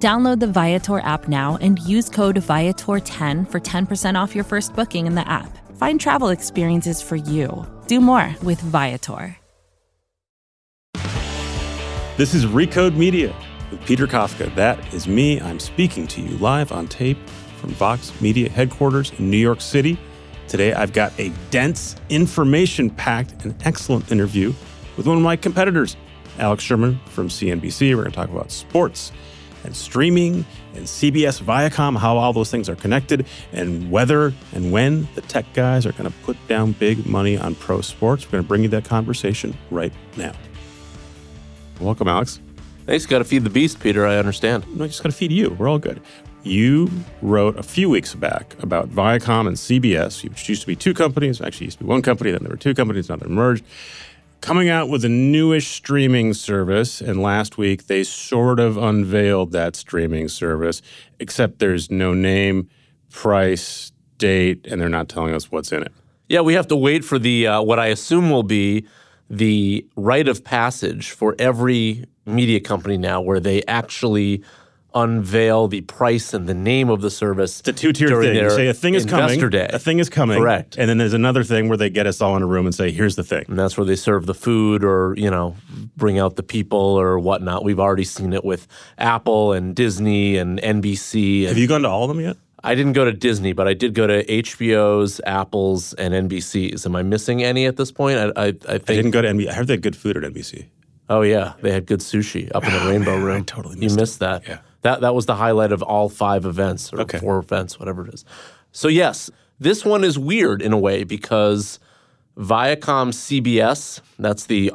Download the Viator app now and use code Viator10 for 10% off your first booking in the app. Find travel experiences for you. Do more with Viator. This is Recode Media with Peter Kafka. That is me. I'm speaking to you live on tape from Vox Media headquarters in New York City. Today, I've got a dense, information packed, and excellent interview with one of my competitors, Alex Sherman from CNBC. We're going to talk about sports and streaming and CBS Viacom, how all those things are connected, and whether and when the tech guys are going to put down big money on pro sports. We're going to bring you that conversation right now. Welcome, Alex. Thanks. Got to feed the beast, Peter. I understand. No, just got to feed you. We're all good. You wrote a few weeks back about Viacom and CBS, which used to be two companies. Actually, used to be one company. Then there were two companies. Now they're merged. Coming out with a newish streaming service, and last week they sort of unveiled that streaming service, except there's no name, price, date, and they're not telling us what's in it. Yeah, we have to wait for the uh, what I assume will be the rite of passage for every media company now, where they actually unveil the price and the name of the service. It's a two-tier thing. You say a thing is coming. Day. A thing is coming. Correct. And then there's another thing where they get us all in a room and say, "Here's the thing." And that's where they serve the food, or you know, bring out the people or whatnot. We've already seen it with Apple and Disney and NBC. Have you gone to all of them yet? I didn't go to Disney, but I did go to HBO's, Apple's, and NBC's. Am I missing any at this point? I, I, I think I didn't go to NBC. I heard they had good food at NBC. Oh yeah, they had good sushi up in the Rainbow man, Room. I totally you missed missed it. that. Yeah. That that was the highlight of all five events or Okay. four events, whatever it is. So yes, this one is weird in a way because Viacom CBS, that's the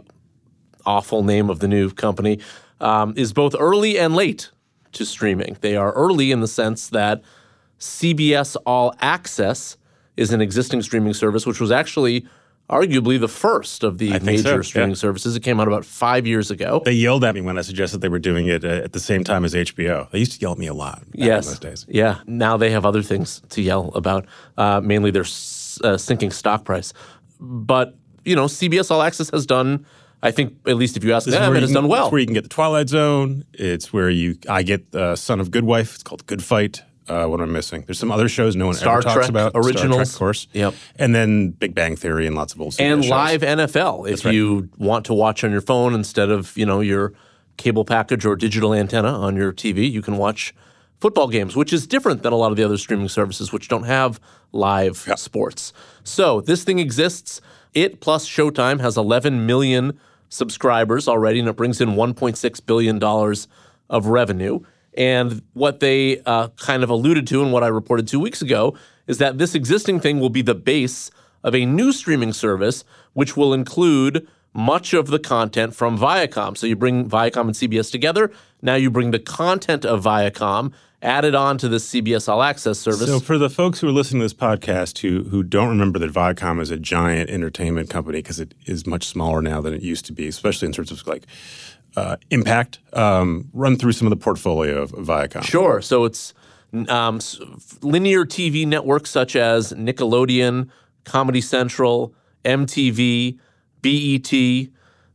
awful name of the new company, um, is both early and late to streaming. They are early in the sense that CBS All Access is an existing streaming service, which was actually arguably the first of the think so, major yeah. streaming services. It came out about five years ago. They yelled at me when I suggested they were doing it uh, at the same time as HBO. They used to yell at me a lot back yes. in those days. Yeah. Now they have other things to yell about, uh, mainly their s- uh, sinking stock price. But, you know, CBS All Access has done, I think, at least if you ask This them, it has can- done well. It's where you can get the Twilight Zone. It's where you I get uh, Son of Good Wife. It's called Good Fight. Uh, what am I missing? There's some other shows no one Star ever talks Trek about. Star Trek, originals. of course. Yep. And then Big Bang Theory and lots of old CBS and shows. live NFL if right. you want to watch on your phone instead of you know your cable package or digital antenna on your TV. You can watch football games, which is different than a lot of the other streaming services which don't have live sports. So this thing exists. It plus Showtime has 11 million subscribers already, and it brings in 1.6 billion dollars of revenue. And what they uh, kind of alluded to, and what I reported two weeks ago, is that this existing thing will be the base of a new streaming service, which will include much of the content from Viacom. So you bring Viacom and CBS together. Now you bring the content of Viacom added on to this CBS All Access service. So for the folks who are listening to this podcast who who don't remember that Viacom is a giant entertainment company because it is much smaller now than it used to be, especially in terms of like uh, impact, um, run through some of the portfolio of Viacom. Sure. So it's um, linear TV networks such as Nickelodeon, Comedy Central, MTV, BET,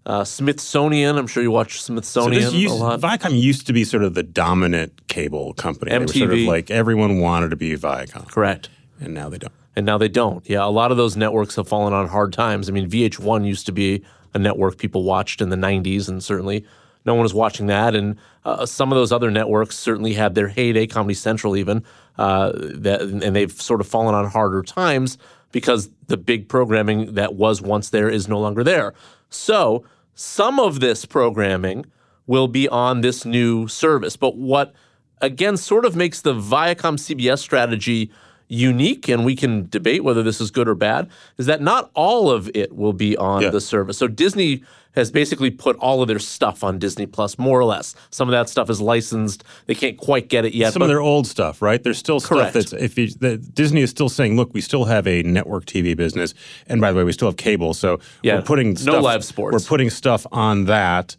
uh, Smithsonian. I'm sure you watch So Smithsonian this used, a lot. Viacom used to be sort of the dominant cable company. Were sort of MTV. like everyone wanted to be Viacom, Correct. and now they don't. And now they don't. Yeah, a lot of those networks have fallen on hard times. I mean, VH1 used to be a network people watched in the 90s and certainly no one is watching that. And uh, some of those other networks certainly had their heyday, Comedy Central even, uh, that, and they've sort of fallen on harder times because the big programming that was once there is no longer there. So some of this programming will be on this new service. But what, again, sort of makes the Viacom CBS strategy unique, and we can debate whether this is good or bad, is that not all of it will be on Yeah. the service. So Disney has basically put all of their stuff on Disney Plus, more or less. Some of that stuff is licensed; they can't quite get it yet. Some of their old stuff, right? There's still Correct. stuff that's if you, that Disney is still saying, look, we still have a network TV business, and by the way, we still have cable, so Yeah, we're putting no live sports. We're putting stuff on that.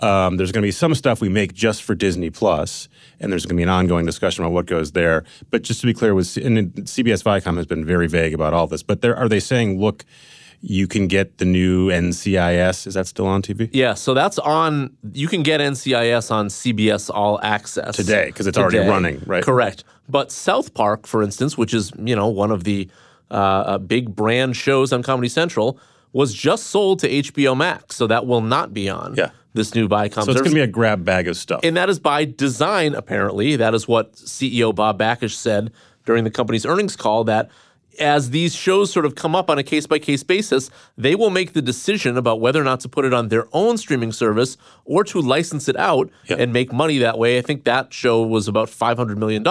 Um, there's going to be some stuff we make just for Disney Plus, and there's going to be an ongoing discussion about what goes there. But just to be clear, with and CBS Viacom has been very vague about all this. But there, are they saying, look, you can get the new NCIS? Is that still on TV? Yeah, so that's on. You can get NCIS on CBS All Access today because it's already running, right? Correct. But South Park, for instance, which is you know one of the uh, uh, big brand shows on Comedy Central, was just sold to HBO Max, so that will not be on Yeah. this new Viacom So it's going to be a grab bag of stuff. And that is by design, apparently. That is what CEO Bob Bakish said during the company's earnings call that as these shows sort of come up on a case by case basis, they will make the decision about whether or not to put it on their own streaming service or to license it out Yeah. and make money that way. I think that show was about $500 million,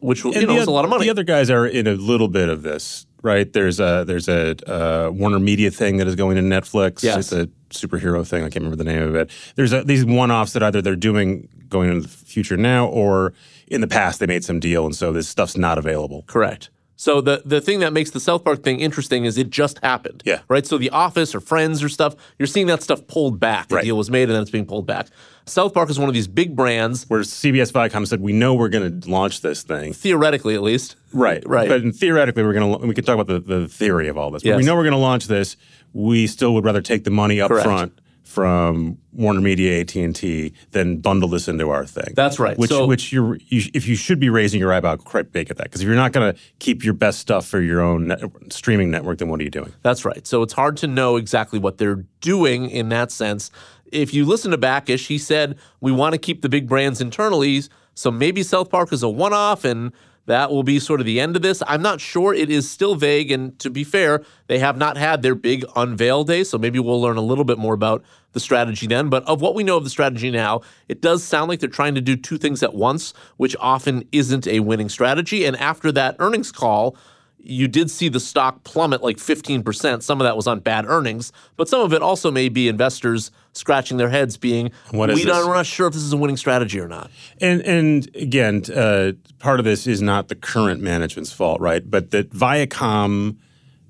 which you And know, is a lot of money. The other guys are in a little bit of this, right? There's a there's a uh, Warner Media thing that is going to Netflix. Yes. It's a superhero thing. I can't remember the name of it. There's a, these one-offs that either they're doing going into the future now, or in the past they made some deal, and so this stuff's not available. Correct. So the the thing that makes the South Park thing interesting is it just happened. Yeah. Right. So The Office or Friends or stuff, you're seeing that stuff pulled back. The Right. deal was made and then it's being pulled back. South Park is one of these big brands, Where CBS Viacom said, "We know we're going to launch this thing." theoretically at least. Right, Right. But theoretically, we're going to. We can talk about the, the theory of all this. But we know we're going to launch this. We still would rather take the money up Correct. front from Warner Media, AT and T, then bundle this into our thing. That's right. Which, So- which you're, you, if you should be raising your eyebrow quite big at that, because if you're not going to keep your best stuff for your own net, streaming network, then what are you doing? That's right. So it's hard to know exactly what they're doing in that sense. If you listen to Bakish, he said we want to keep the big brands internally. So maybe South Park is a one-off and that will be sort of the end of this. I'm not sure. It is still vague. And to be fair, they have not had their big unveil day. So maybe we'll learn a little bit more about the strategy then. But of what we know of the strategy now, it does sound like they're trying to do two things at once, which often isn't a winning strategy. And after that earnings call, you did see the stock plummet like 15%. Some of that was on bad earnings, but some of it also may be investors scratching their heads being, What we don't, we're not sure if this is a winning strategy or not. And and again, uh, part of this is not the current management's fault, right? But that Viacom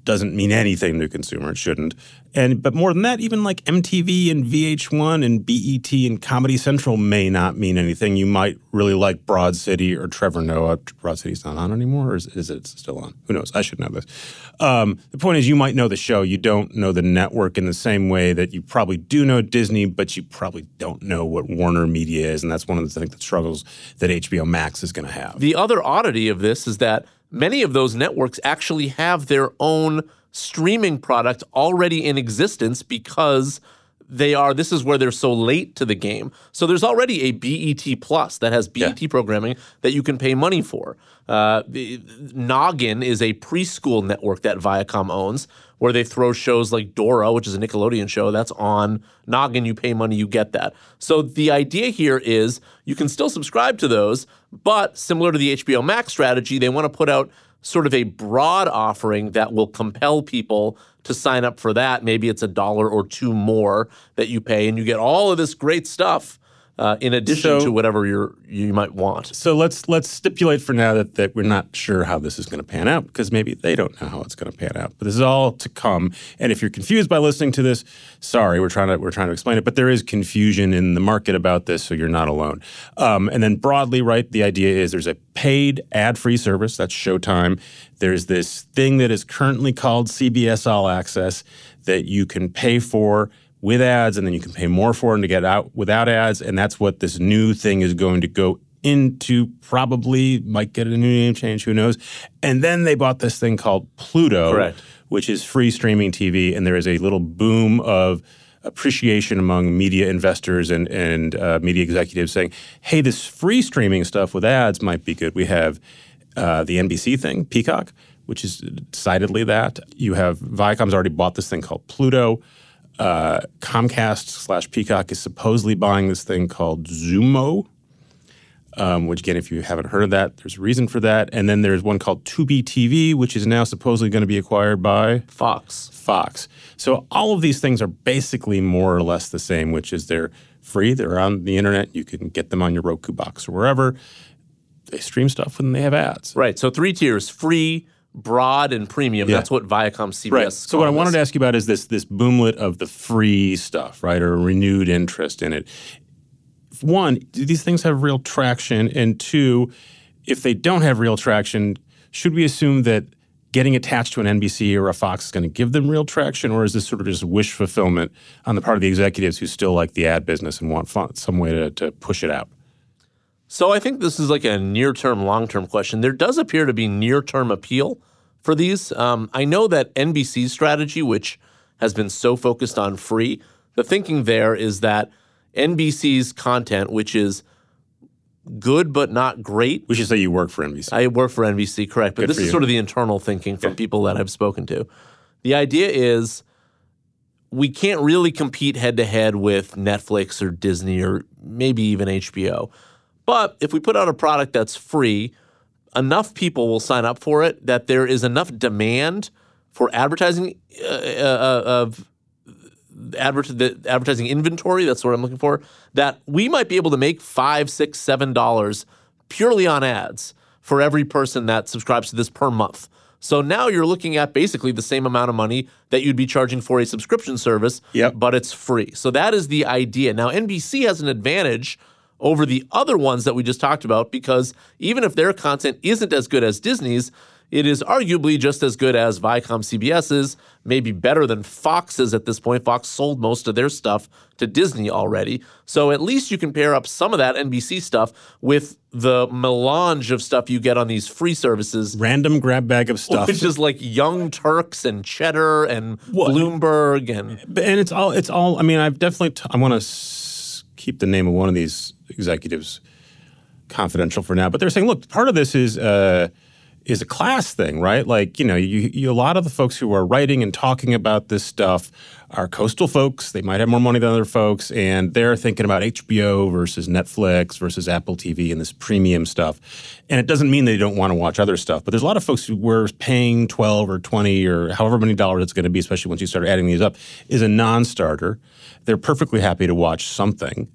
doesn't mean anything to consumer. It shouldn't. And but more than that, even like MTV and VH1 and BET and Comedy Central may not mean anything. You might really like Broad City or Trevor Noah. Broad City's not on anymore, or is, is it still on? Who knows? I should know this. Um, the point is, you might know the show. You don't know the network in the same way that you probably do know Disney, but you probably don't know what Warner Media is, and that's one of the, I think, the struggles that HBO Max is going to have. The other oddity of this is that many of those networks actually have their own streaming product already in existence because they are this is where they're so late to the game. So there's already a BET Plus that has BET programming that you can pay money for. Uh, the- Noggin is a preschool network that Viacom owns where they throw shows like Dora, which is a Nickelodeon show that's on Noggin. You pay money, you get that. So the idea here is you can still subscribe to those, but similar to the HBO Max strategy, they want to put out sort of a broad offering that will compel people to sign up for that. Maybe it's a dollar or two more that you pay, and you get all of this great stuff uh, in addition So- to whatever you're, you might want. So let's let's stipulate for now that, that we're not sure how this is going to pan out because maybe they don't know how it's going to pan out. But this is all to come. And if you're confused by listening to this, sorry, we're trying to we're trying to explain it. But there is confusion in the market about this, so you're not alone. Um, and then broadly, right, the idea is there's a paid ad-free service that's Showtime. There's this thing that is currently called CBS All Access that you can pay for with ads, and then you can pay more for it to get out without ads. And that's what this new thing is going to go into. Probably might get a new name change, who knows? And then they bought this thing called Pluto, Correct. which is free streaming TV, and there is a little boom of appreciation among media investors and and uh, media executives saying, "Hey, this free streaming stuff with ads might be good." We have uh, the NBC thing, Peacock, which is decidedly that. You have Viacom's already bought this thing called Pluto. Uh, Comcast slash Peacock is supposedly buying this thing called Xumo, um, which again, if you haven't heard of that, there's a reason for that. And then there's one called Tubi TV, which is now supposedly going to be acquired by Fox. Fox. So all of these things are basically more or less the same, which is they're free, they're on the internet, you can get them on your Roku box or wherever. They stream stuff when they have ads. Right. So three tiers: free, broad, and premium. Yeah. That's what Viacom CBS. Right. So what I wanted to ask you about is this this boomlet of the free stuff, right, or a renewed interest in it. One, do these things have real traction? And two, if they don't have real traction, should we assume that getting attached to an NBC or a Fox is going to give them real traction, or is this sort of just wish fulfillment on the part of the executives who still like the ad business and want fun, some way to, to push it out? So I think this is like a near term, long term question. There does appear to be near term appeal for these. Um, I know that NBC's strategy, which has been so focused on free, the thinking there is that NBC's content, which is good but not great. We should say you work for NBC. I work for NBC, correct. But Good this is sort of the internal thinking from people that I've spoken to. The idea is we can't really compete head to head with Netflix or Disney or maybe even HBO. But if we put out a product that's free, enough people will sign up for it that there is enough demand for advertising uh, uh, of the advertising inventory. That's what I'm looking for. That we might be able to make five, six, seven dollars purely on ads for every person that subscribes to this per month. So now you're looking at basically the same amount of money that you'd be charging for a subscription service, Yep. but it's free. So that is the idea. Now NBC has an advantage over the other ones that we just talked about because even if their content isn't as good as Disney's, it is arguably just as good as Viacom CBS's, maybe better than Fox's at this point. Fox sold most of their stuff to Disney already. So at least you can pair up some of that NBC stuff with the melange of stuff you get on these free services. Random grab bag of stuff. Which is like Young Turks and Cheddar and Bloomberg and and it's all it's all i mean i've definitely t- i want to keep the name of one of these executives confidential for now. But they're saying look part of this is uh is a class thing right? Like you know you, you a lot of the folks who are writing and talking about this stuff are coastal folks. They might have more money than other folks and they're thinking about hbo versus netflix versus apple tv and this premium stuff. And it doesn't mean they don't want to watch other stuff but there's a lot of folks who were paying 12 or 20 or however many dollars it's going to be especially once you start adding these up is a non-starter. They're perfectly happy to watch something.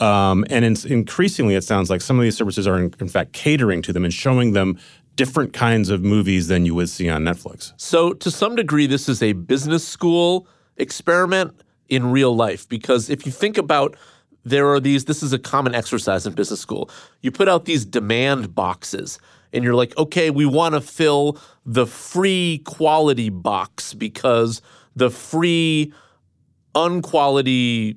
Um, and in, increasingly, it sounds like some of these services are, in, in fact, catering to them and showing them different kinds of movies than you would see on Netflix. So, to some degree, this is a business school experiment in real life because if you think about there are these, this is a common exercise in business school. You put out these demand boxes and you're like, okay, we want to fill the free quality box because the free unquality.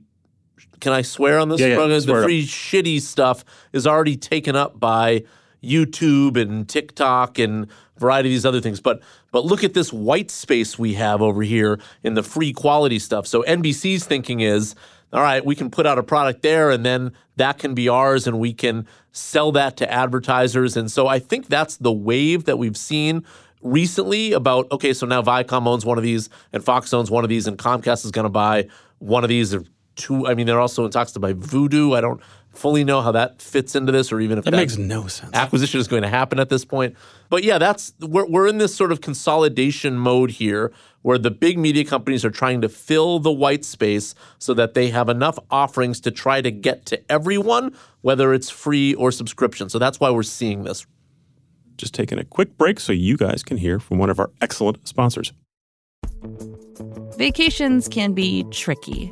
Can I swear on this? Yeah, yeah, the free shitty stuff is already taken up by YouTube and TikTok and a variety of these other things. But but look at this white space we have over here in the free quality stuff. So NBC's thinking is, all right, we can put out a product there and then that can be ours and we can sell that to advertisers. And so I think that's the wave that we've seen recently about okay, so now Viacom owns one of these and Fox owns one of these and Comcast is going to buy one of these or two. I mean, they're also in talks to buy Vudu. I don't fully know how that fits into this or even if That makes no sense. acquisition is going to happen at this point. But yeah, that's we're we're in this sort of consolidation mode here where the big media companies are trying to fill the white space so that they have enough offerings to try to get to everyone, whether it's free or subscription. So that's why we're seeing this. Just taking a quick break so you guys can hear from one of our excellent sponsors. Vacations can be tricky.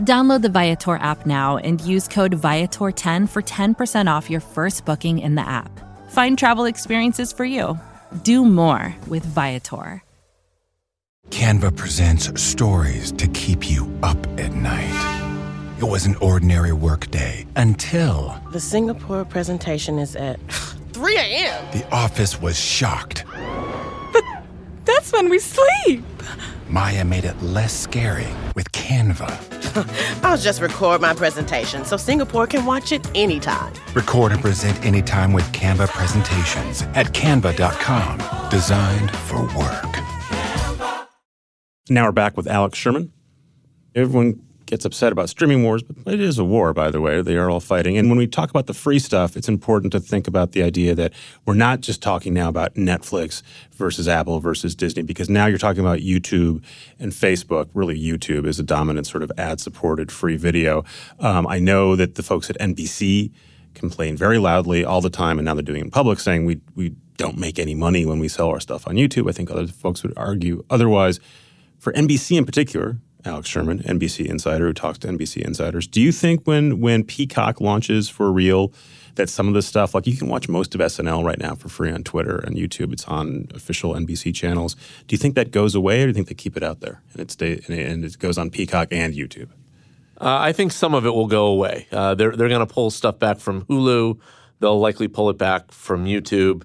Download the Viator app now and use code Viator10 for 10% off your first booking in the app. Find travel experiences for you. Do more with Viator. Canva presents stories to keep you up at night. It was an ordinary workday until The Singapore presentation is at 3 a.m. the office was shocked. That's when we sleep. Maya made it less scary with Canva. I'll just record my presentation so Singapore can watch it anytime. Record and present anytime with Canva presentations at canva.com. Designed for work. Now we're back with Alex Sherman. Everyone gets upset about streaming wars, but it is a war, by the way. They are all fighting. And when we talk about the free stuff, it's important to think about the idea that we're not just talking now about Netflix versus Apple versus Disney, because now you're talking about YouTube and Facebook. Really, YouTube is a dominant sort of ad supported free video. Um, I know that the folks at NBC complain very loudly all the time, and now they're doing it in public, saying we, we don't make any money when we sell our stuff on YouTube. I think other folks would argue otherwise. For NBC in particular, Alex Sherman, NBC insider who talks to NBC insiders. Do you think when when Peacock launches for real that some of the stuff, like you can watch most of SNL right now for free on Twitter and YouTube, it's on official NBC channels. Do you think that goes away, or do you think they keep it out there and it stay and it goes on Peacock and YouTube? Uh, I think some of it will go away. Uh, they're they're going to pull stuff back from Hulu. They'll likely pull it back from YouTube.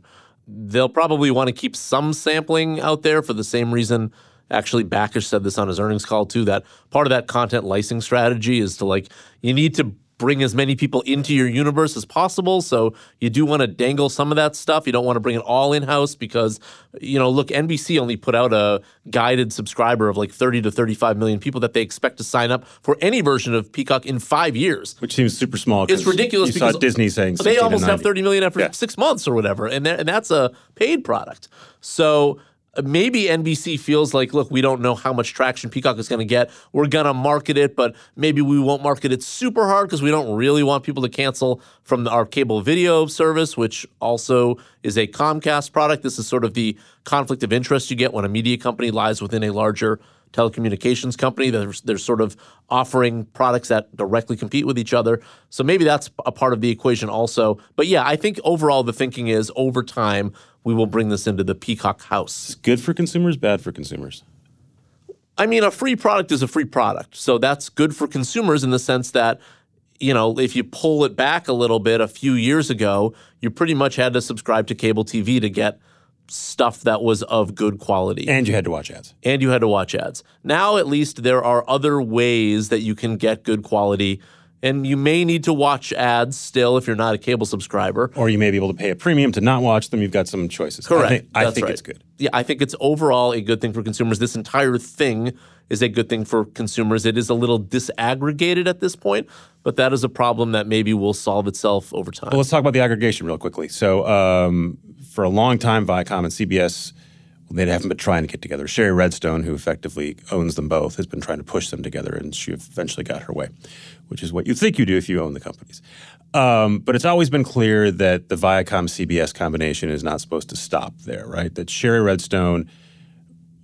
They'll probably want to keep some sampling out there for the same reason. Actually, Bakish said this on his earnings call too. That part of that content licensing strategy is to like you need to bring as many people into your universe as possible. So you do want to dangle some of that stuff. You don't want to bring it all in house because, you know, look, NBC only put out a guided subscriber of like 30 to 35 million people that they expect to sign up for any version of Peacock in five years. Which seems super small. It's ridiculous You because saw Disney saying they almost have 30 million after Yeah. six months or whatever, and and that's a paid product. So maybe NBC feels like, look, we don't know how much traction Peacock is going to get. We're going to market it, but maybe we won't market it super hard because we don't really want people to cancel from our cable video service, which also is a Comcast product. This is sort of the conflict of interest you get when a media company lies within a larger telecommunications company. They're, they're sort of offering products that directly compete with each other. So maybe that's a part of the equation also. But yeah, I think overall the thinking is over time we will bring this into the Peacock house. It's Good for consumers, bad for consumers. I mean, a free product is a free product. So that's good for consumers in the sense that, you know, if you pull it back a little bit a few years ago, you pretty much had to subscribe to cable TV to get stuff that was of good quality. And you had to watch ads. and you had to watch ads. Now, at least, there are other ways that you can get good quality. And you may need to watch ads still if you're not a cable subscriber. Or you may be able to pay a premium to not watch them. You've got some choices. Correct. I think, I That's think right. it's good. Yeah, I think it's overall a good thing for consumers. This entire thing is a good thing for consumers. It is a little disaggregated at this point, but that is a problem that maybe will solve itself over time. Well, let's talk about the aggregation real quickly. So, um, for a long time, Viacom and CBS, they haven't been trying to get together. Shari Redstone, who effectively owns them both, has been trying to push them together, and she eventually got her way, which is what you think you do if you own the companies. Um, but it's always been clear that the Viacom CBS combination is not supposed to stop there, right? That Shari Redstone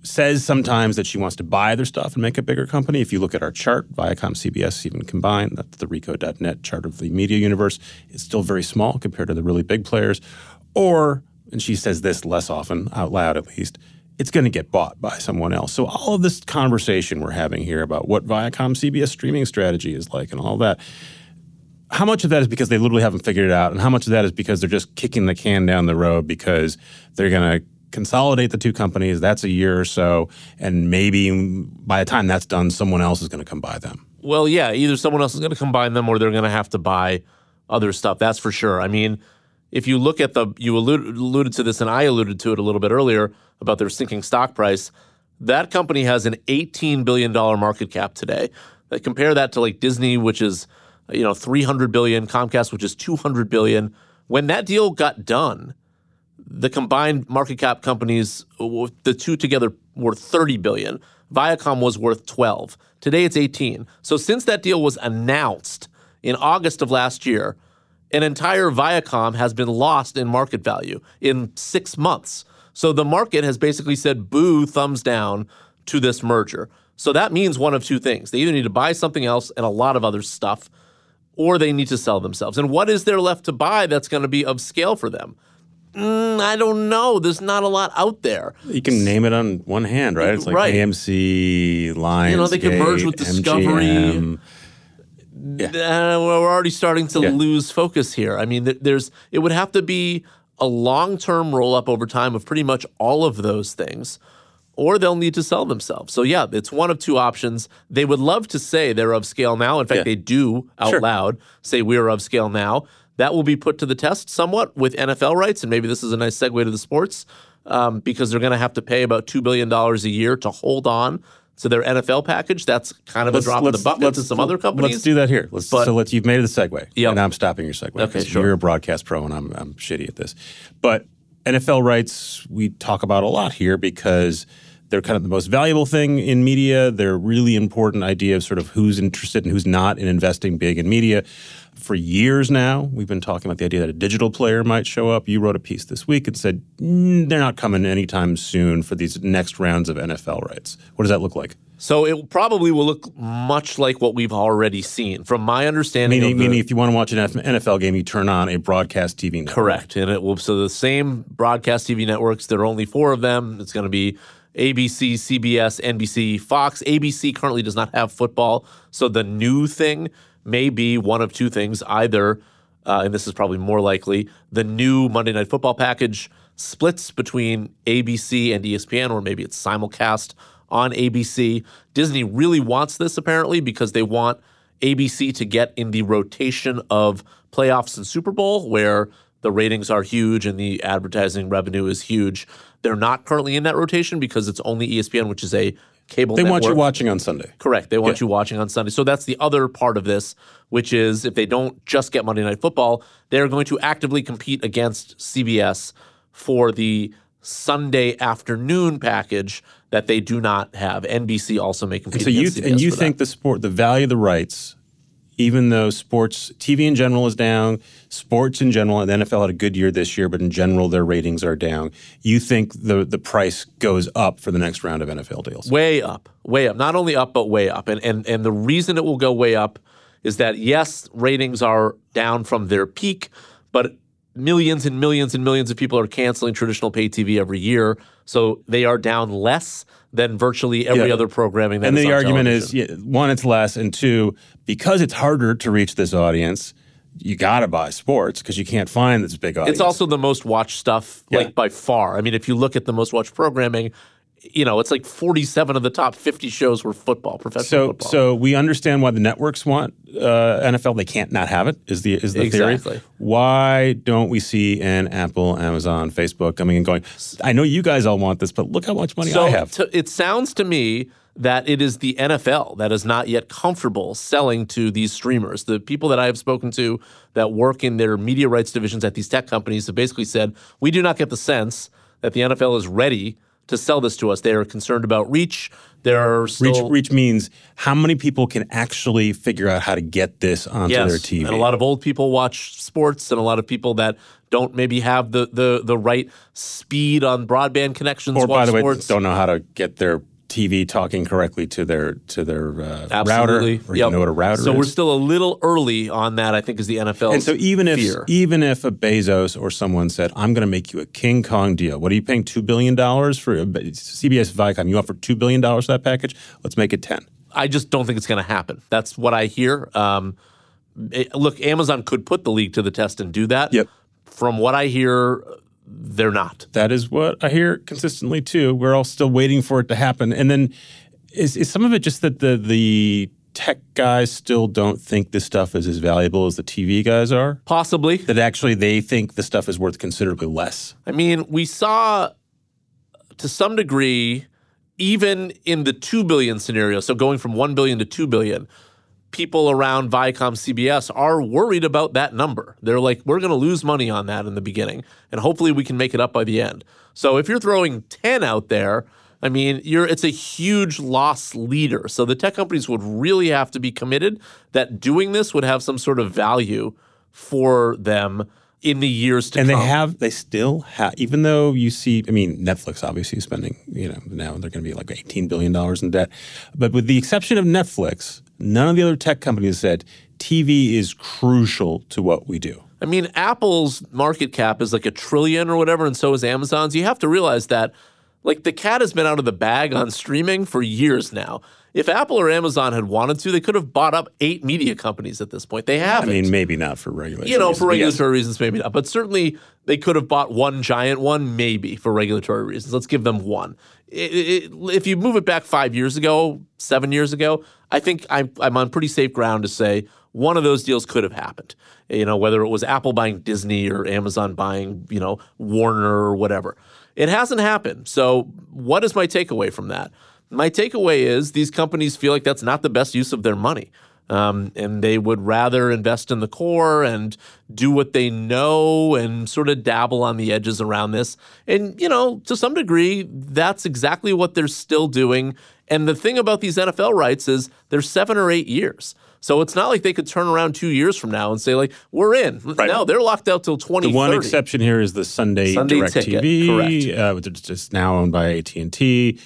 says sometimes that she wants to buy their stuff and make a bigger company. If you look at our chart, Viacom, CBS, even combined, that's the Recode.net chart of the media universe, it's still very small compared to the really big players. Or, and she says this less often, out loud at least, it's going to get bought by someone else. So all of this conversation we're having here about what Viacom CBS streaming strategy is like and all that, how much of that is because they literally haven't figured it out, and how much of that is because they're just kicking the can down the road because they're going to consolidate the two companies? That's a year or so, and maybe by the time that's done, someone else is going to come buy them. Well, yeah, either someone else is going to combine them or they're going to have to buy other stuff. That's for sure. I mean, if you look at the, you alluded, alluded to this and I alluded to it a little bit earlier about their sinking stock price. That company has an $18 billion market cap today. Uh, compare that to like Disney, which is you know 300 billion, Comcast, which is 200 billion. When that deal got done, the combined market cap companies, the two together, were 30 billion. Viacom was worth 12. Today it's 18. So since that deal was announced in August of last year, an entire Viacom has been lost in market value in six months. So the market has basically said boo, thumbs down to this merger. So that means one of two things. They either need to buy something else and a lot of other stuff, or they need to sell themselves. And what is there left to buy that's going to be of scale for them? Mm, I don't know. There's not a lot out there. You can name it on one hand, right? It's like Right. AMC, Lions. You know, they could merge with Discovery. Uh, we're already starting to Yeah. lose focus here. I mean, there's it would have to be a long-term roll-up over time of pretty much all of those things, or they'll need to sell themselves. So yeah, it's one of two options. They would love to say they're of scale now. In fact, Yeah. they do out Sure. loud say we are of scale now. That will be put to the test somewhat with NFL rights, and maybe this is a nice segue to the sports um, because they're going to have to pay about two billion dollars a year to hold on to their NFL package. That's kind of a drop in the bucket to some other companies. Let's do that here. Let's, But- so let's. You've made the segue, Yep. and I'm stopping your segue. Okay, sure. You're a broadcast pro, and I'm I'm shitty at this. But NFL rights we talk about a lot here because they're kind of the most valuable thing in media. They're a really important idea of sort of who's interested and who's not in investing big in media. For years now, we've been talking about the idea that a digital player might show up. You wrote a piece this week and said "Mm, they're not coming anytime soon for these next rounds of NFL rights. What does that look like? So it probably will look much like what we've already seen. From my understanding, Meaning, of the, meaning if you want to watch an NFL game, you turn on a broadcast TV network. correct, and it will. So the same broadcast TV networks. There are only four of them. It's going to be ABC, CBS, NBC, Fox. ABC currently does not have football, so the new thing may be one of two things: either, uh, and this is probably more likely, the new Monday Night Football package splits between ABC and ESPN, or maybe it's simulcast on ABC. Disney really wants this apparently because they want ABC to get in the rotation of playoffs and Super Bowl where the ratings are huge and the advertising revenue is huge. They're not currently in that rotation because it's only ESPN, which is a cable They want you watching on Sunday. Correct. They want you watching on Sunday. So that's the other part of this, which is if they don't just get Monday Night Football, they're going to actively compete against CBS for the Sunday afternoon package that they do not have. NBC also may compete. And so you CBS and you think that. the sport, the value of the rights, even though sports TV in general is down, sports in general, and the NFL had a good year this year, but in general their ratings are down. You think the the price goes up for the next round of NFL deals? way up, way up. Not only up, but way up. And and and the reason it will go way up is that yes, ratings are down from their peak, but millions and millions and millions of people are canceling traditional pay TV every year, so they are down less than virtually every Yeah. other programming. And the argument television. is yeah, one, it's less, and two, because it's harder to reach this audience, you got to buy sports because you can't find this big audience. It's also the most watched stuff, Yeah. like by far. I mean, if you look at the most watched programming, you know, it's like 47 of the top 50 shows were football, professional so football. so we understand why the networks want uh, NFL. They can't not have it. Is the is the Exactly. theory? Why don't we see an Apple, Amazon, Facebook coming and going? I know you guys all want this, but look how much money so I have. to- it sounds to me that it is the NFL that is not yet comfortable selling to these streamers. The people that I have spoken to that work in their media rights divisions at these tech companies have basically said, we do not get the sense that the NFL is ready to sell this to us. They are concerned about reach. There are Reach, still reach means how many people can actually figure out how to get this onto yes, their TV. and a lot of old people watch sports, and a lot of people that don't maybe have the the the right speed on broadband connections. or watch by the way, sports. don't know how to get their TV talking correctly to their to their uh, Absolutely. router, or Yep. you know what a router so is. So we're still a little early on that. I think is the NFL. And so even if fear. even if a Bezos or someone said, "I'm going to make you a King Kong deal," what are you paying two billion dollars for? CBS Viacom, you offer two billion dollars for that package. Let's make it ten. I just don't think it's going to happen. That's what I hear. Um, it- look, Amazon could put the league to the test and do that. Yep. From what I hear, they're not. That is what I hear consistently too. We're all still waiting for it to happen. And then is, is some of it just that the the tech guys still don't think this stuff is as valuable as the TV guys are? Possibly. That actually they think the stuff is worth considerably less. I mean, we saw to some degree even in the 2 billion scenario, so going from 1 billion to 2 billion, people around Viacom CBS are worried about that number. They're like, we're going to lose money on that in the beginning, and hopefully we can make it up by the end. So if you're throwing 10 out there, I mean, you're it's a huge loss leader. So the tech companies would really have to be committed that doing this would have some sort of value for them in the years to and come. And they have they still have even though you see i mean netflix obviously is spending you know now they're going to be like 18 billion dollars in debt but with the exception of netflix none of the other tech companies said tv is crucial to what we do I mean, Apple's market cap is like a trillion or whatever, and so is Amazon's. You have to realize that, like, the cat has been out of the bag on streaming for years now. If Apple or Amazon had wanted to, they could have bought up eight media companies at this point. They haven't. I mean maybe not for regulation you know, reasons, for but yes. regulatory reasons, maybe not. But certainly they could have bought one giant one, maybe for regulatory reasons. Let's give them one. It- it- if you move it back five years ago, seven years ago, I think I'm, I'm on pretty safe ground to say one of those deals could have happened. You know, whether it was Apple buying Disney or Amazon buying, you know, Warner or whatever. It hasn't happened. So, what is my takeaway from that? My takeaway is these companies feel like that's not the best use of their money. Um, and they would rather invest in the core and do what they know and sort of dabble on the edges around this. And, you know, to some degree, that's exactly what they're still doing. And the thing about these NFL rights is they're seven or eight years. So it's not like they could turn around two years from now and say, like, we're in. Right. No, they're locked out till twenty. the one exception here is the Sunday, Sunday Direct ticket, TV, uh, which is now owned by AT and T.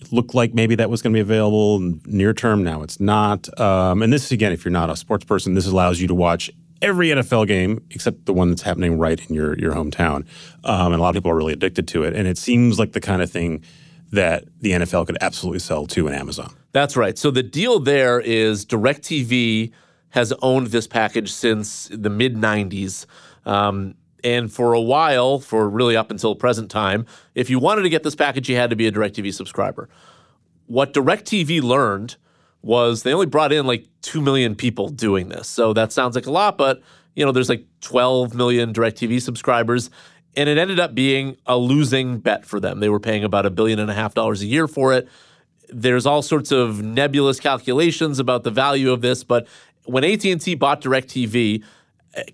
It looked like maybe that was going to be available near term. Now it's not. Um, and this is again, if you're not a sports person, this allows you to watch every NFL game except the one that's happening right in your your hometown. Um, and a lot of people are really addicted to it. And it seems like the kind of thing that the NFL could absolutely sell to an Amazon. That's right. So the deal there is DirecTV has owned this package since the mid 90s. Um, and for a while, for really up until present time, if you wanted to get this package, you had to be a DirecTV subscriber. What DirecTV learned was they only brought in like 2 million people doing this. So that sounds like a lot, but you know, there's like 12 million DirecTV subscribers. And it ended up being a losing bet for them. They were paying about a billion and a half dollars a year for it there's all sorts of nebulous calculations about the value of this, but when AT&T bought DirecTV,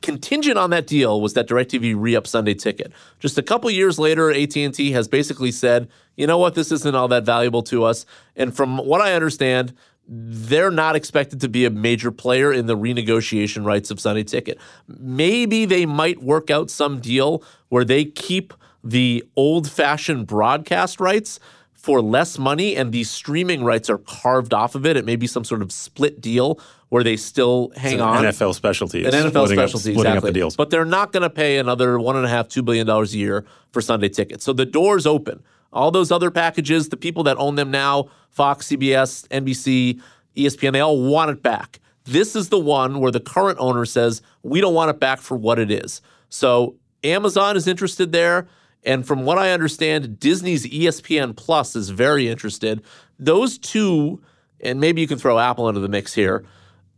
contingent on that deal was that DirecTV re-up Sunday Ticket. Just a couple years later, AT&T has basically said, you know what, this isn't all that valuable to us. And from what I understand, they're not expected to be a major player in the renegotiation rights of Sunday Ticket. Maybe they might work out some deal where they keep the old-fashioned broadcast rights for less money and these streaming rights are carved off of it. It may be some sort of split deal where they still hang on. NFL specialty. An NFL splitting up- specialty, exactly. up the deals. But they're not going to pay another one and a half, two billion dollars a year for Sunday tickets. So the door's open. All those other packages, the people that own them now, Fox, CBS, NBC, ESPN, they all want it back. This is the one where the current owner says, we don't want it back for what it is. So Amazon is interested there. And from what I understand, Disney's ESPN Plus is very interested. Those two, and maybe you can throw Apple into the mix here,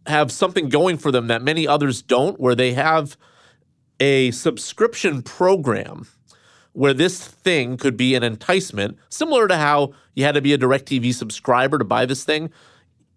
have something going for them that many others don't, where they have a subscription program where this thing could be an enticement, similar to how you had to be a DirecTV subscriber to buy this thing.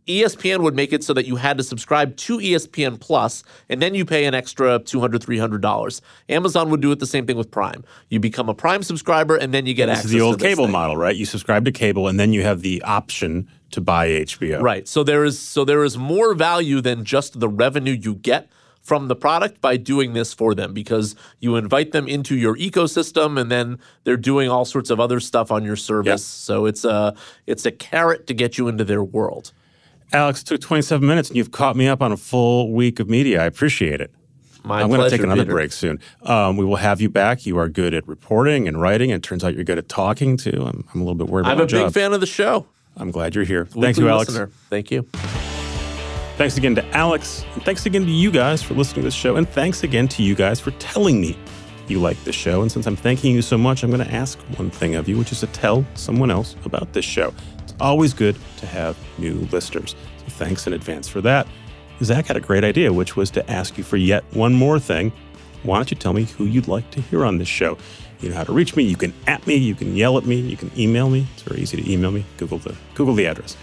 ESPN would make it so that you had to subscribe to ESPN Plus and then you pay an extra $200, $300. Amazon would do it the same thing with Prime. You become a Prime subscriber and then you get This access is the old cable thing. model, right? You subscribe to cable, and then you have the option to buy HBO. Right. So there is so there is more value than just the revenue you get from the product by doing this for them because you invite them into your ecosystem and then they're doing all sorts of other stuff on your service. Yep. So it's a it's a carrot to get you into their world. Alex, it took 27 minutes, and you've caught me up on a full week of media. I appreciate it. My I'm going to take another Peter. break soon. Um, we will have you back. You are good at reporting and writing, and it turns out you're good at talking too. I'm, I'm a little bit worried about it. I'm a big job. fan of the show. I'm glad you're here. Thank you, Alex. listener. Thank you. Thanks again to Alex. And thanks again to you guys for listening to this show. And thanks again to you guys for telling me you like this show. And since I'm thanking you so much, I'm going to ask one thing of you, which is to tell someone else about this show. Always good to have new listeners. So thanks in advance for that. Zach had a great idea, which was to ask you for yet one more thing. Why don't you tell me who you'd like to hear on this show? You know how to reach me. You can at me. You can yell at me. You can email me. It's very easy to email me. Google the Google the address.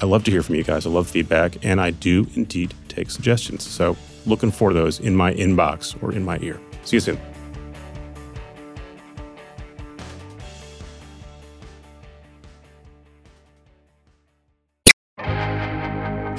I love to hear from you guys. I love feedback, and I do indeed take suggestions. So looking for those in my inbox or in my ear. See you soon.